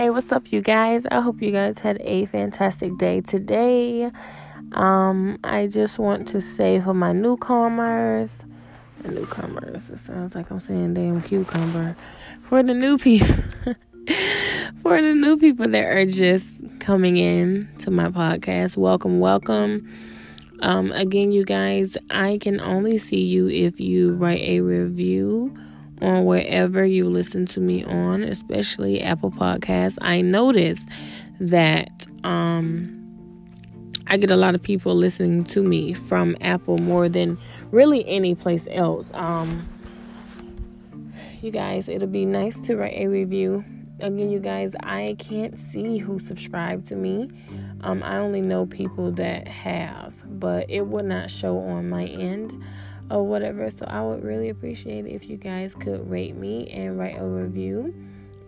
Hey, what's up, you guys? I hope you guys had a fantastic day today. Um, I just want to say for my newcomers, newcomers, it sounds like I'm saying damn cucumber. For the new people, for the new people that are just coming in to my podcast, welcome, welcome. Um, again, you guys, I can only see you if you write a review on wherever you listen to me on, especially Apple Podcasts. I noticed that um, I get a lot of people listening to me from Apple more than really any place else. Um, you guys, it'll be nice to write a review. Again, you guys, I can't see who subscribed to me. Um, I only know people that have, but it would not show on my end or whatever. So I would really appreciate it if you guys could rate me and write a review.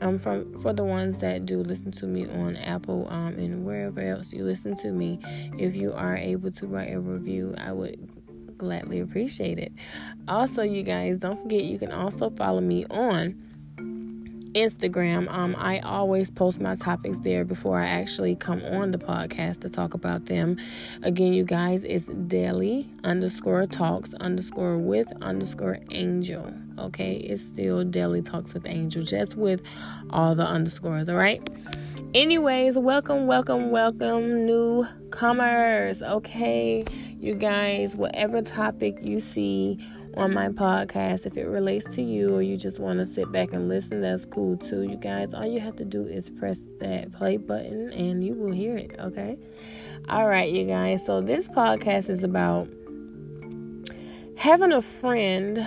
Um, from for the ones that do listen to me on Apple um, and wherever else you listen to me, if you are able to write a review, I would gladly appreciate it. Also, you guys, don't forget you can also follow me on Instagram. Um, I always post my topics there before I actually come on the podcast to talk about them. Again, you guys, it's daily underscore talks underscore with underscore angel. Okay, it's still daily talks with angel, just with all the underscores. All right. Anyways, welcome, welcome, welcome, newcomers. Okay, you guys, whatever topic you see on my podcast. If it relates to you or you just want to sit back and listen, that's cool too. You guys, all you have to do is press that play button and you will hear it, okay? All right, you guys. So this podcast is about having a friend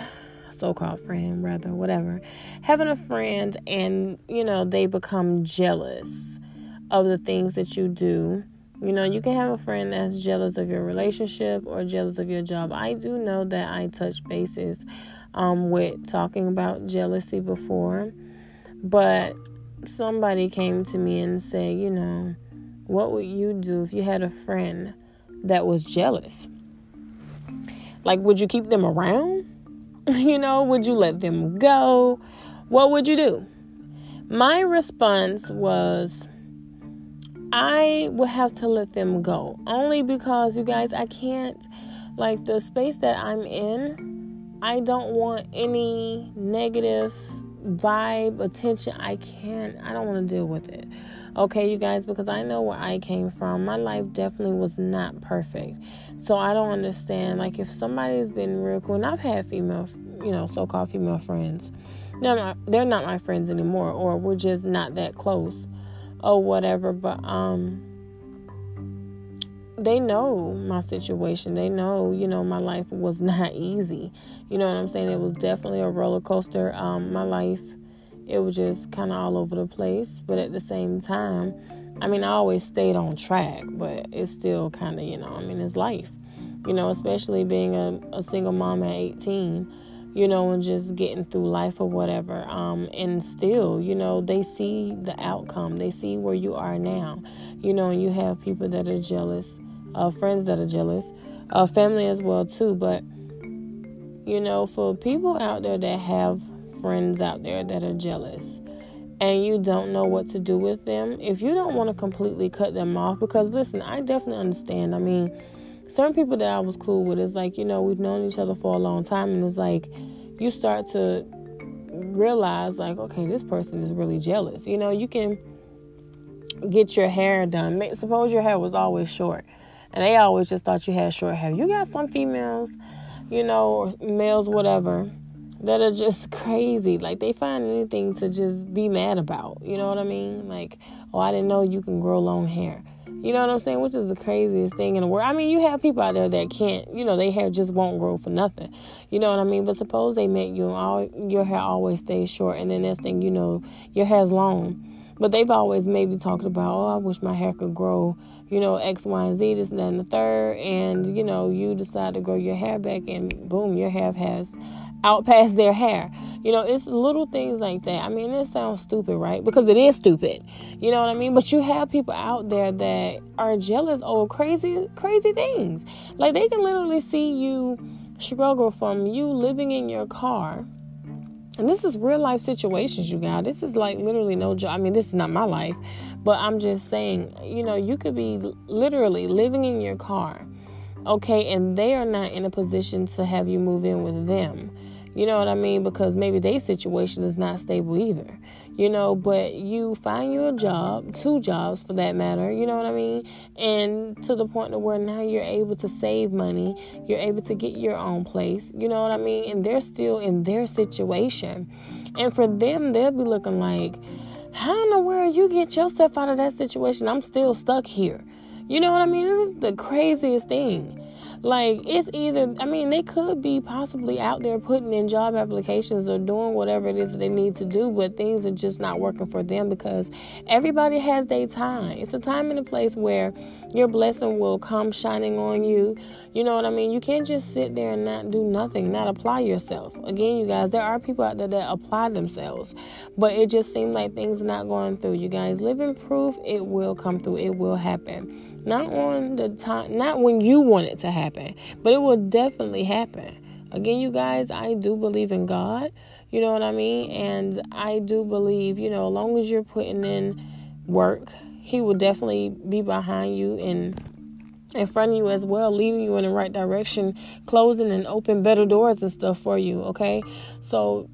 so-called friend rather whatever having a friend and you know they become jealous of the things that you do you know, you can have a friend that's jealous of your relationship or jealous of your job. I do know that I touched bases um, with talking about jealousy before, but somebody came to me and said, you know, what would you do if you had a friend that was jealous? Like, would you keep them around? you know, would you let them go? What would you do? My response was, I will have to let them go. Only because, you guys, I can't, like, the space that I'm in, I don't want any negative vibe, attention. I can't, I don't want to deal with it. Okay, you guys, because I know where I came from. My life definitely was not perfect. So I don't understand. Like, if somebody's been real cool, and I've had female, you know, so called female friends, they're not, they're not my friends anymore, or we're just not that close or whatever. But um, they know my situation. They know, you know, my life was not easy. You know what I'm saying? It was definitely a roller coaster. Um, my life, it was just kind of all over the place. But at the same time, I mean, I always stayed on track, but it's still kind of, you know, I mean, it's life. You know, especially being a, a single mom at 18 you know, and just getting through life or whatever. Um, and still, you know, they see the outcome, they see where you are now, you know, and you have people that are jealous, uh, friends that are jealous, uh, family as well too. But you know, for people out there that have friends out there that are jealous and you don't know what to do with them, if you don't want to completely cut them off, because listen, I definitely understand. I mean, certain people that I was cool with is like, you know, we've known each other for a long time, and it's like you start to realize, like, okay, this person is really jealous. You know, you can get your hair done. Suppose your hair was always short, and they always just thought you had short hair. You got some females, you know, or males, whatever, that are just crazy. Like they find anything to just be mad about. You know what I mean? Like, oh, I didn't know you can grow long hair. You know what I'm saying? Which is the craziest thing in the world. I mean, you have people out there that can't, you know, their hair just won't grow for nothing. You know what I mean? But suppose they make you all your hair always stays short, and then next thing you know, your hair's long. But they've always maybe talked about, oh, I wish my hair could grow, you know, X, Y, and Z, this, and that, and the third. And, you know, you decide to grow your hair back, and boom, your hair has out past their hair. You know, it's little things like that. I mean, it sounds stupid, right? Because it is stupid. You know what I mean? But you have people out there that are jealous over crazy, crazy things. Like they can literally see you struggle from you living in your car And this is real life situations, you guys. This is like literally no job. I mean, this is not my life, but I'm just saying, you know, you could be literally living in your car, okay, and they are not in a position to have you move in with them. You know what I mean? Because maybe their situation is not stable either. You know, but you find you a job, two jobs for that matter, you know what I mean? And to the point of where now you're able to save money, you're able to get your own place, you know what I mean? And they're still in their situation. And for them, they'll be looking like, how in the world you get yourself out of that situation? I'm still stuck here. You know what I mean? This is the craziest thing. Like, it's either, I mean, they could be possibly out there putting in job applications or doing whatever it is that they need to do, but things are just not working for them because everybody has their time. It's a time and a place where your blessing will come shining on you. You know what I mean? You can't just sit there and not do nothing, not apply yourself. Again, you guys, there are people out there that apply themselves, but it just seems like things are not going through. You guys, living proof, it will come through, it will happen. Not on the time, not when you want it to happen, but it will definitely happen. Again, you guys, I do believe in God. You know what I mean? And I do believe, you know, as long as you're putting in work, He will definitely be behind you and in front of you as well, leading you in the right direction, closing and open better doors and stuff for you, okay? So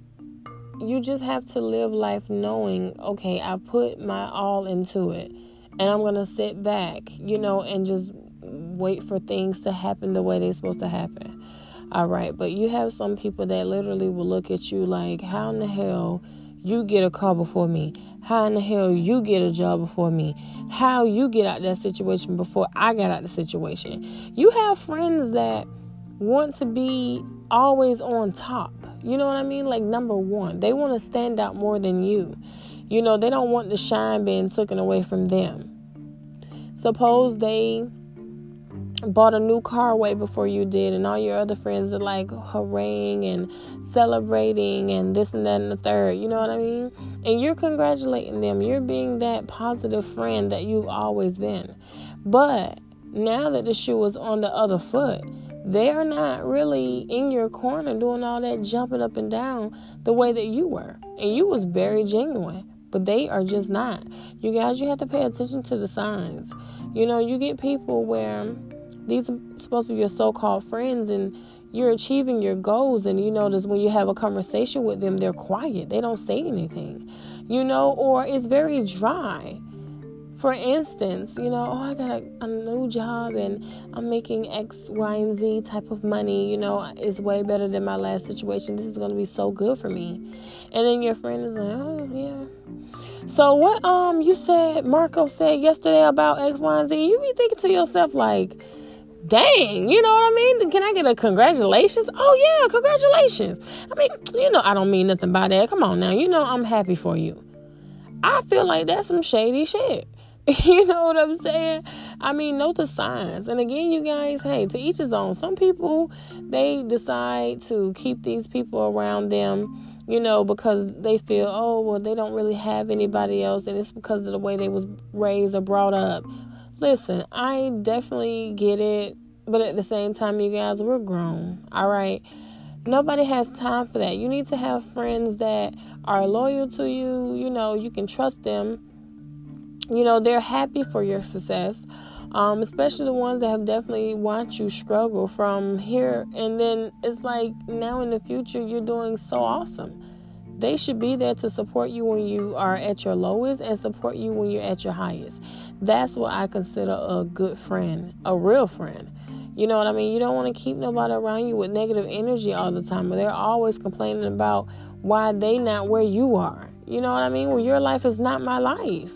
you just have to live life knowing, okay, I put my all into it and I'm going to sit back, you know, and just wait for things to happen the way they're supposed to happen. All right, but you have some people that literally will look at you like, how in the hell you get a car before me? How in the hell you get a job before me? How you get out that situation before I got out the situation? You have friends that want to be always on top. You know what I mean? Like number one, they want to stand out more than you. You know, they don't want the shine being taken away from them. Suppose they bought a new car way before you did, and all your other friends are like hurraying and celebrating and this and that and the third. You know what I mean? And you're congratulating them. You're being that positive friend that you've always been. But now that the shoe is on the other foot, they're not really in your corner doing all that jumping up and down the way that you were. And you was very genuine but they are just mm-hmm. not. You guys, you have to pay attention to the signs. You know, you get people where these are supposed to be your so called friends and you're achieving your goals, and you notice when you have a conversation with them, they're quiet, they don't say anything, you know, or it's very dry. For instance, you know, oh, I got a, a, new job and I'm making X, Y, and Z type of money, you know, it's way better than my last situation. This is going to be so good for me. And then your friend is like, oh, yeah. So, what um you said, Marco said yesterday about X, Y, and Z, you be thinking to yourself, like, dang, you know what I mean? Can I get a congratulations? Oh, yeah, congratulations. I mean, you know, I don't mean nothing by that. Come on now. You know, I'm happy for you. I feel like that's some shady shit. you know what I'm saying? I mean, know the signs. And again, you guys, hey, to each his own. Some people, they decide to keep these people around them, you know, because they feel, oh, well, they don't really have anybody else. And it's because of the way they was raised or brought up. Listen, I definitely get it. But at the same time, you guys, we're grown. All right. Nobody has time for that. You need to have friends that are loyal to you. You know, you can trust them you know they're happy for your success um, especially the ones that have definitely watched you struggle from here. And then it's like now in the future you're doing so awesome. They should be there to support you when you are at your lowest and support you when you're at your highest. That's what i consider a good friend a real friend. You know what i mean? You don't want to keep nobody around you with negative energy all the time but they're always complaining about why they not where you are. You know what i mean? Well your life is not my life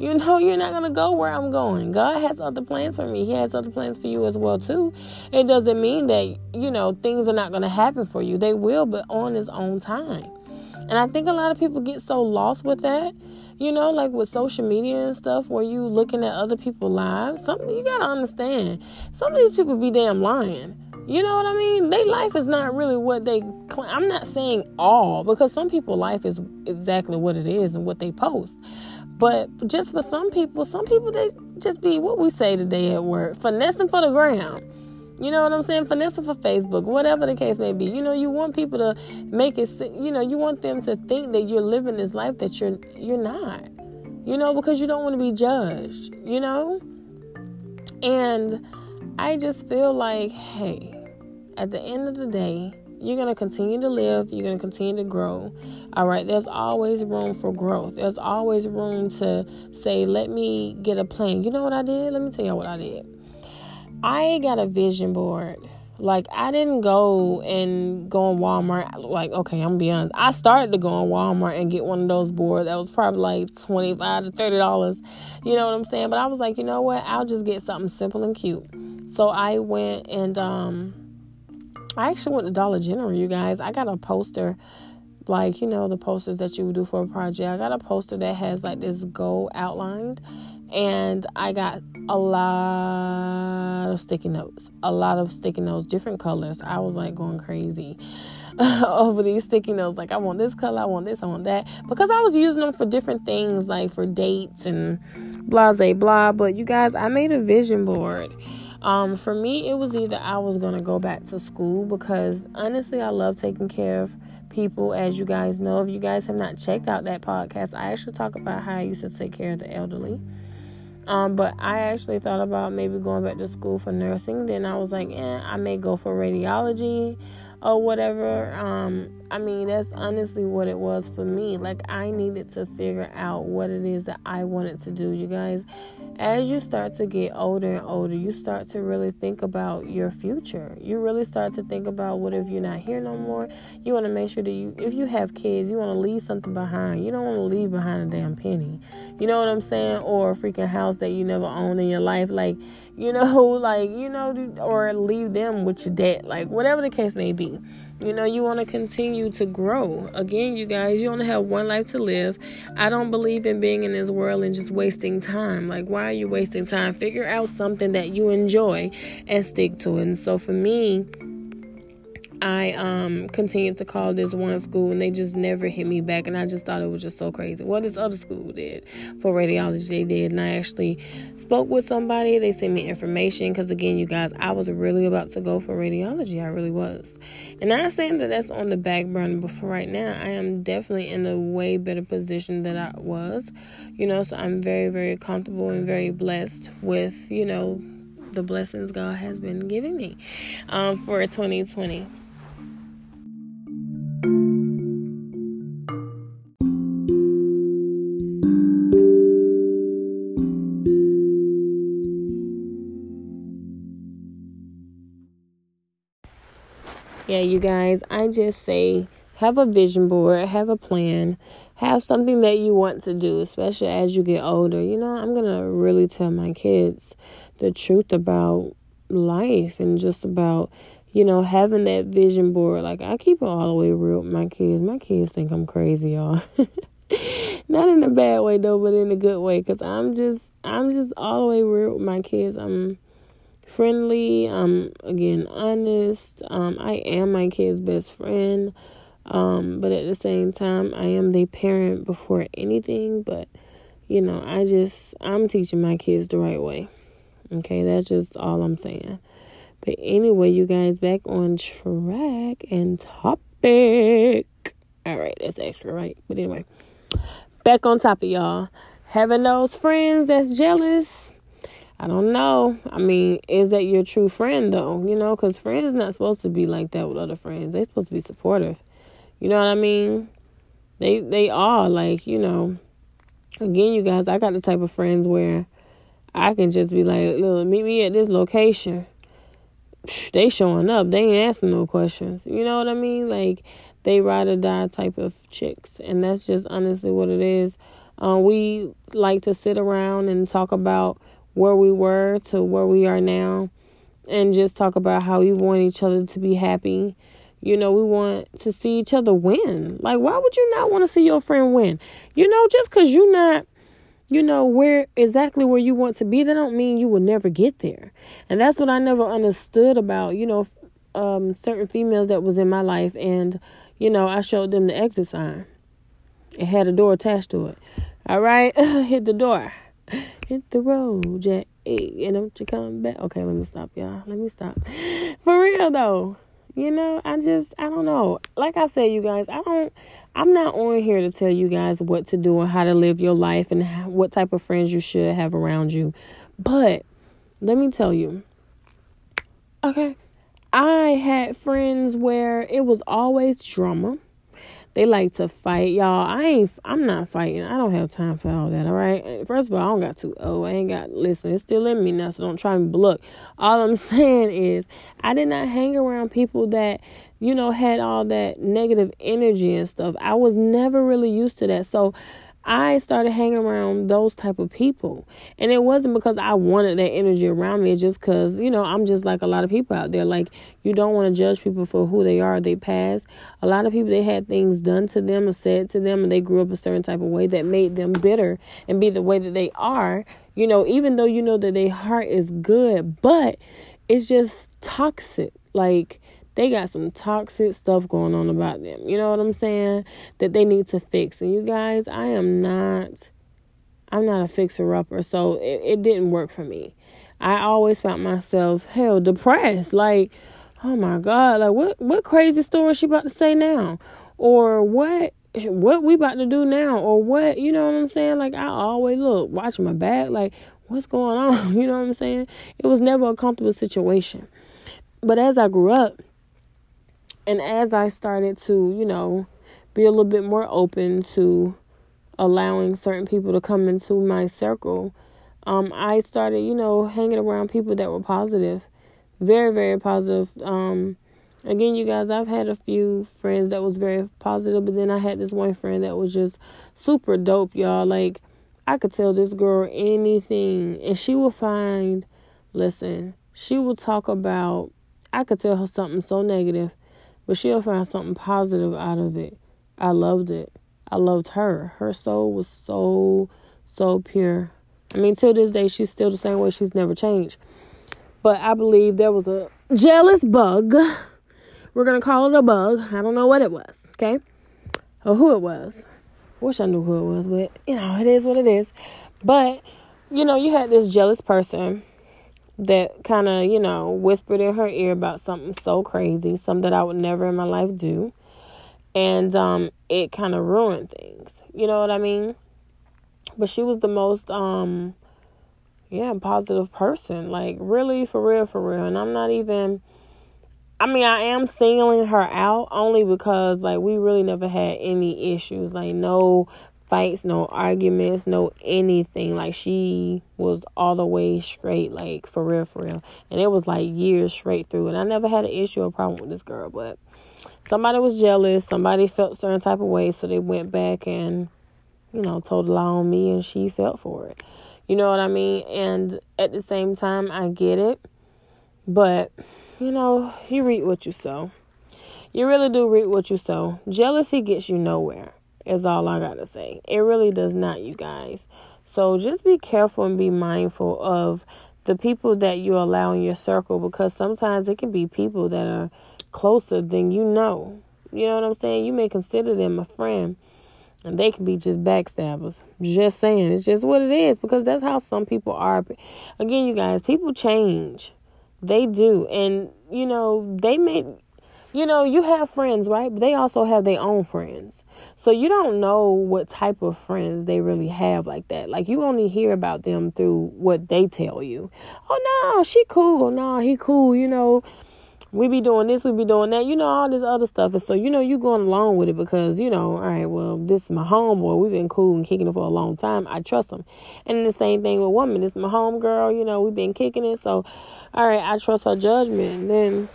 you know, you're not going to go where I'm going. God has other plans for me. He has other plans for you as well, too. It doesn't mean that, you know, things are not going to happen for you. They will, but on His own time. And I think a lot of people get so lost with that, you know, like with social media and stuff, where you looking at other people's lives. Some you gotta understand. Some of these people be damn lying. You know what I mean? Their life is not really what they. I'm not saying all because some people' life is exactly what it is and what they post. But just for some people, some people they just be what we say today at work, finessing for the gram. You know what I'm saying? Finesse for Facebook, whatever the case may be. You know, you want people to make it. You know, you want them to think that you're living this life that you're you're not. You know, because you don't want to be judged. You know, and I just feel like, hey, at the end of the day, you're going to continue to live, you're going to continue to grow. All right, there's always room for growth. There's always room to say, let me get a plan. You know what I did? Let me tell y'all what I did. I got a vision board. Like I didn't go and go on Walmart. Like okay, I'm gonna be honest. I started to go on Walmart and get one of those boards that was probably like twenty five to thirty dollars. You know what I'm saying? But I was like, you know what? I'll just get something simple and cute. So I went and um I actually went to Dollar General, you guys. I got a poster, like, you know, the posters that you would do for a project. I got a poster that has like this goal outlined, and I got a lot of sticky notes. A lot of sticky notes, different colors. I was like going crazy over these sticky notes. Like, I want this color, I want this, I want that. Because I was using them for different things, like for dates and blah, blah, blah. But you guys, I made a vision board um, for me, it was either I was going to go back to school because honestly, I love taking care of people. As you guys know, if you guys have not checked out that podcast, I actually talk about how I used to take care of the elderly. Um, but I actually thought about maybe going back to school for nursing. Then I was like, eh, I may go for radiology or whatever. Um, I mean, that's honestly what it was for me. Like, I needed to figure out what it is that I wanted to do, you guys. As you start to get older and older, you start to really think about your future. You really start to think about what if you're not here no more. You want to make sure that you, if you have kids, you want to leave something behind. You don't want to leave behind a damn penny. You know what I'm saying? Or a freaking house that you never owned in your life. Like, you know, like, you know, or leave them with your debt. Like, whatever the case may be. You know, you want to continue to grow. Again, you guys, you only have one life to live. I don't believe in being in this world and just wasting time. Like, why are you wasting time? Figure out something that you enjoy and stick to it. And so for me, I um continued to call this one school and they just never hit me back and I just thought it was just so crazy. What this other school did for radiology they did and I actually spoke with somebody. They sent me information because again you guys I was really about to go for radiology. I really was. And I'm saying that that's on the back burner but for right now I am definitely in a way better position than I was. You know, so I'm very very comfortable and very blessed with, you know, the blessings God has been giving me um, for 2020. Yeah, you guys, I just say have a vision board, have a plan, have something that you want to do, especially as you get older. You know, I'm going to really tell my kids the truth about life and just about, you know, having that vision board. Like, I keep it all the way real with my kids. My kids think I'm crazy, y'all. Not in a bad way, though, but in a good way. Because I'm just, I'm just all the way real with my kids. I'm friendly. I'm again honest. Um, I am my kid's best friend. Um, but at the same time, I am the parent before anything. But you know, I just I'm teaching my kids the right way. Okay, that's just all I'm saying. But anyway, you guys, back on track and topic. All right, that's extra, right? But anyway, back on topic, y'all. Having those friends that's jealous I don't know. I mean, is that your true friend though? You know, because friends not supposed to be like that with other friends. They supposed to be supportive. You know what I mean? They they are like you know. Again, you guys, I got the type of friends where I can just be like, "Look, meet me at this location." They showing up. They ain't asking no questions. You know what I mean? Like they ride or die type of chicks, and that's just honestly what it is. Uh, we like to sit around and talk about where we were to where we are now and just talk about how we want each other to be happy. You know, we want to see each other win. Like, why would you not want to see your friend win? You know, just because you're not, you know, where exactly where you want to be, that don't mean you will never get there. And that's what I never understood about, you know, um, certain females that was in my life. And, you know, I showed them the exit sign. It had a door attached to it. All right, hit the door. Hit the road, Jack. Hey, and don't you come back? Okay, let me stop, y'all. Let me stop. For real though, you know, I just I don't know. Like I said, you guys, I don't. I'm not on here to tell you guys what to do and how to live your life and what type of friends you should have around you. But let me tell you. Okay, I had friends where it was always drama they like to fight, y'all. I ain't. I'm not fighting. I don't have time for all that. All right. First of all, I don't got to. Oh, I ain't got. Listen, it's still in me now, so don't try me. But look, all I'm saying is, I did not hang around people that you know had all that negative energy and stuff. I was never really used to that. So I started hanging around those type of people. And it wasn't because I wanted that energy around me, it's just cuz, you know, I'm just like a lot of people out there. Like you don't want to judge people for who they are, they pass. A lot of people they had things done to them or said to them and they grew up a certain type of way that made them bitter and be the way that they are. You know, even though you know that their heart is good, but it's just toxic. Like they got some toxic stuff going on about them. You know what I'm saying? That they need to fix. And you guys, I am not I'm not a fixer upper, so it, it didn't work for me. I always found myself hell depressed. Like, oh my God, like what what crazy story she about to say now? Or what what we about to do now? Or what you know what I'm saying? Like I always look, watch my back, like what's going on? You know what I'm saying? It was never a comfortable situation. But as I grew up, and as I started to, you know, be a little bit more open to allowing certain people to come into my circle, um, I started, you know, hanging around people that were positive, very, very positive. Um, again, you guys, I've had a few friends that was very positive, but then I had this one friend that was just super dope, y'all. Like, I could tell this girl anything, and she will find, listen, she will talk about, I could tell her something so negative, but she'll find something positive out of it. I loved it. I loved her. Her soul was so, so pure. I mean, till this day, she's still the same way. She's never changed. But I believe there was a jealous bug. We're going to call it a bug. I don't know what it was, okay? Or who it was. Wish I knew who it was, but, you know, it is what it is. But, you know, you had this jealous person that kind of, you know, whispered in her ear about something so crazy, something that I would never in my life do. And um it kind of ruined things. You know what I mean? But she was the most um yeah, positive person. Like really for real for real. And I'm not even I mean, I am singling her out only because like we really never had any issues. Like no fights, no arguments, no anything. Like she was all the way straight, like for real, for real. And it was like years straight through. And I never had an issue or problem with this girl, but somebody was jealous. Somebody felt certain type of way, so they went back and, you know, told a lie on me, and she felt for it. You know what I mean? And at the same time, I get it, but you know, you reap what you sow. You really do reap what you sow. Jealousy gets you nowhere is all I got to say. It really does not, you guys. So just be careful and be mindful of the people that you allow in your circle because sometimes it can be people that are closer than you know. You know what I'm saying? You may consider them a friend and they can be just backstabbers. Just saying. It's just what it is because that's how some people are. Again, you guys, people change. They do. And, you know, they may you know, you have friends, right? But they also have their own friends. So you don't know what type of friends they really have like that. Like you only hear about them through what they tell you. Oh no, she cool. Oh, no, he cool, you know. We be doing this, we be doing that, you know, all this other stuff. And so, you know, you going along with it because, you know, all right, well, this is my homeboy. We've been cool and kicking it for a long time. I trust him. And the same thing with women. This is my homegirl, you know, we've been kicking it. So, all right, I trust her judgment. And then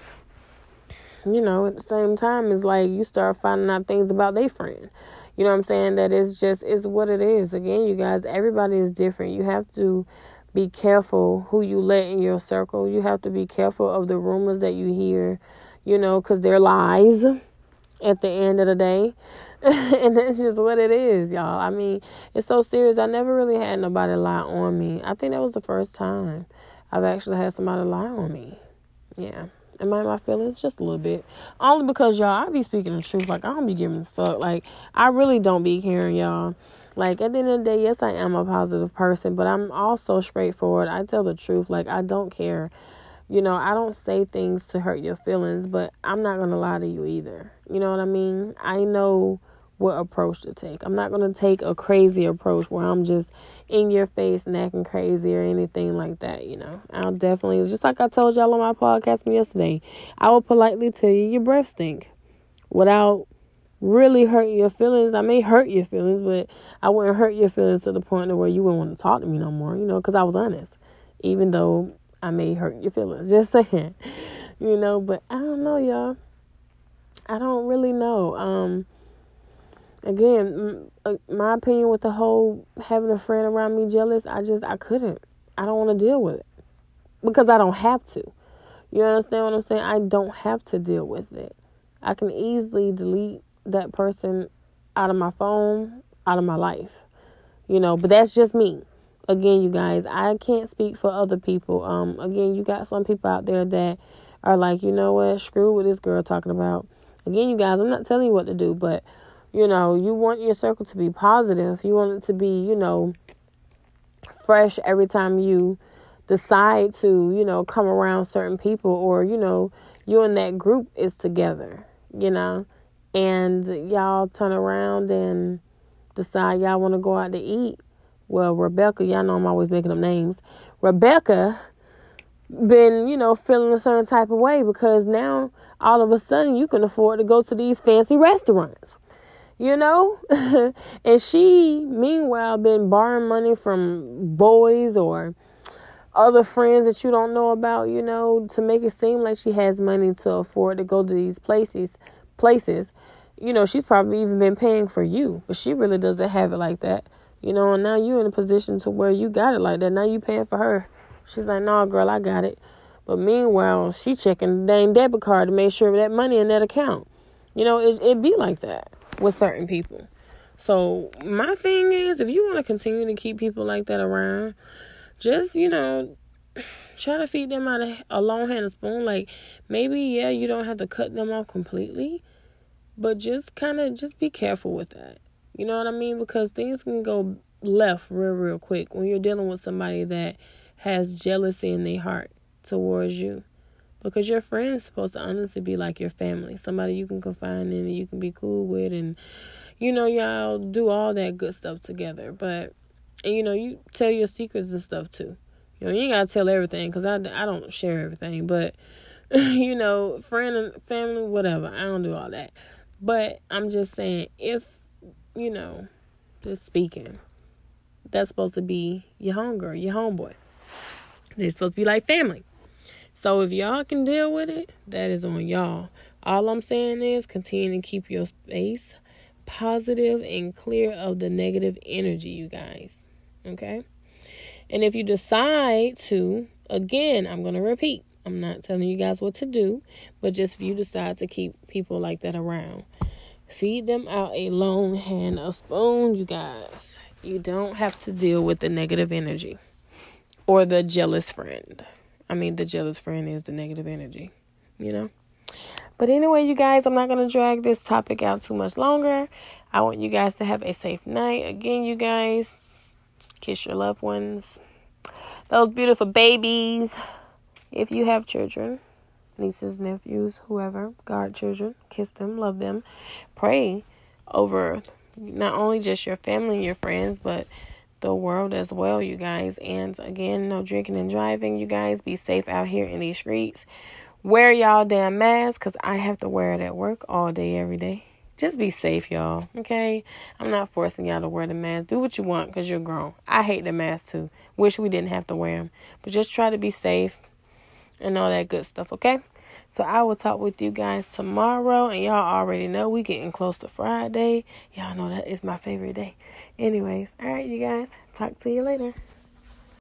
you know, at the same time, it's like you start finding out things about their friend. You know what I'm saying? That it's just it's what it is. Again, you guys, everybody is different. You have to be careful who you let in your circle. You have to be careful of the rumors that you hear, you know, because they're lies at the end of the day. and that's just what it is, y'all. I mean, it's so serious. I never really had nobody lie on me. I think that was the first time I've actually had somebody lie on me. Yeah. Am I my feelings? Just a little bit. Only because y'all, I be speaking the truth. Like I don't be giving a fuck. Like I really don't be caring, y'all. Like at the end of the day, yes, I am a positive person, but I'm also straightforward. I tell the truth. Like I don't care. You know, I don't say things to hurt your feelings, but I'm not to lie to you either. You know what I mean? I know what approach to take. I'm not going to take a crazy approach where I'm just in your face and acting crazy or anything like that, you know. I'll definitely, just like I told y'all on my podcast yesterday, I will politely tell you your breath stink without really hurting your feelings. I may hurt your feelings, but I wouldn't hurt your feelings to the point of where you wouldn't want to talk to me no more, you know, because I was honest. Even though I may hurt your feelings. Just saying. You know, but I don't know, y'all. I don't really know. Um again, uh, my opinion with the whole having a friend around me jealous, I just I couldn't. I don't want to deal with it. Because I don't have to. You understand what I'm saying? I don't have to deal with it. I can easily delete that person out of my phone, out of my life. You know, but that's just me. Again, you guys, I can't speak for other people. Um, again, you got some people out there that are like, you know what, screw what this girl talking about. Again, you guys, I'm not telling you what to do, but you know, you want your circle to be positive. You want it to be, you know, fresh every time you decide to, you know, come around certain people or, you know, you and that group is together, you know and y'all turn around and decide y'all want to go out to eat. Well, Rebecca, y'all know I'm always making up names. Rebecca been, you know, feeling a certain type of way because now all of a sudden you can afford to go to these fancy restaurants. You know? and she meanwhile been borrowing money from boys or other friends that you don't know about, you know, to make it seem like she has money to afford to go to these places places, you know, she's probably even been paying for you, but she really doesn't have it like that. You know, and now you're in a position to where you got it like that. Now you paying for her. She's like, no, nah, girl, I got it. But meanwhile, she checking the dang debit card to make sure that money in that account. You know, it it be like that with certain people. So my thing is, if you want to continue to keep people like that around, just you know, try to feed them out of a long handed spoon. Like maybe yeah, you don't have to cut them off completely, but just kind of just be careful with that. You know what I mean? Because things can go left real real quick when you're dealing with somebody that has jealousy in their heart towards you. Because your friend's supposed to honestly be like your family, somebody you can confide in and you can be cool with, and you know y'all do all that good stuff together. But and you know you tell your secrets and stuff too. You know, you gotta tell everything because I, I don't share everything, but you know, friend and family, whatever. I don't do all that. But I'm just saying, if you know, just speaking, that's supposed to be your homegirl, your homeboy. They're supposed to be like family. So if y'all can deal with it, that is on y'all. All I'm saying is continue to keep your space positive and clear of the negative energy, you guys. Okay? And if you decide to, again, I'm going to repeat, I'm not telling you guys what to do, but just if you decide to keep people like that around, feed them out a long hand, a spoon, you guys. You don't have to deal with the negative energy or the jealous friend. I mean, the jealous friend is the negative energy, you know? But anyway, you guys, I'm not going to drag this topic out too much longer. I want you guys to have a safe night. Again, you guys, Kiss your loved ones. Those beautiful babies. If you have children, nieces, nephews, whoever, guard children, kiss them, love them. Pray over not only just your family and your friends, but the world as well, you guys. And again, no drinking and driving, you guys. Be safe out here in these streets. Wear y'all damn masks because I have to wear it at work all day, every day just be safe, y'all. Okay? I'm not forcing y'all to wear the mask. Do what you want because you're grown. I hate the mask too. Wish we didn't have to wear them. But just try to be safe and all that good stuff, okay? So I will talk with you guys tomorrow. And y'all already know we getting close to Friday. Y'all know that is my favorite day. Anyways, all right, you guys. Talk to you later.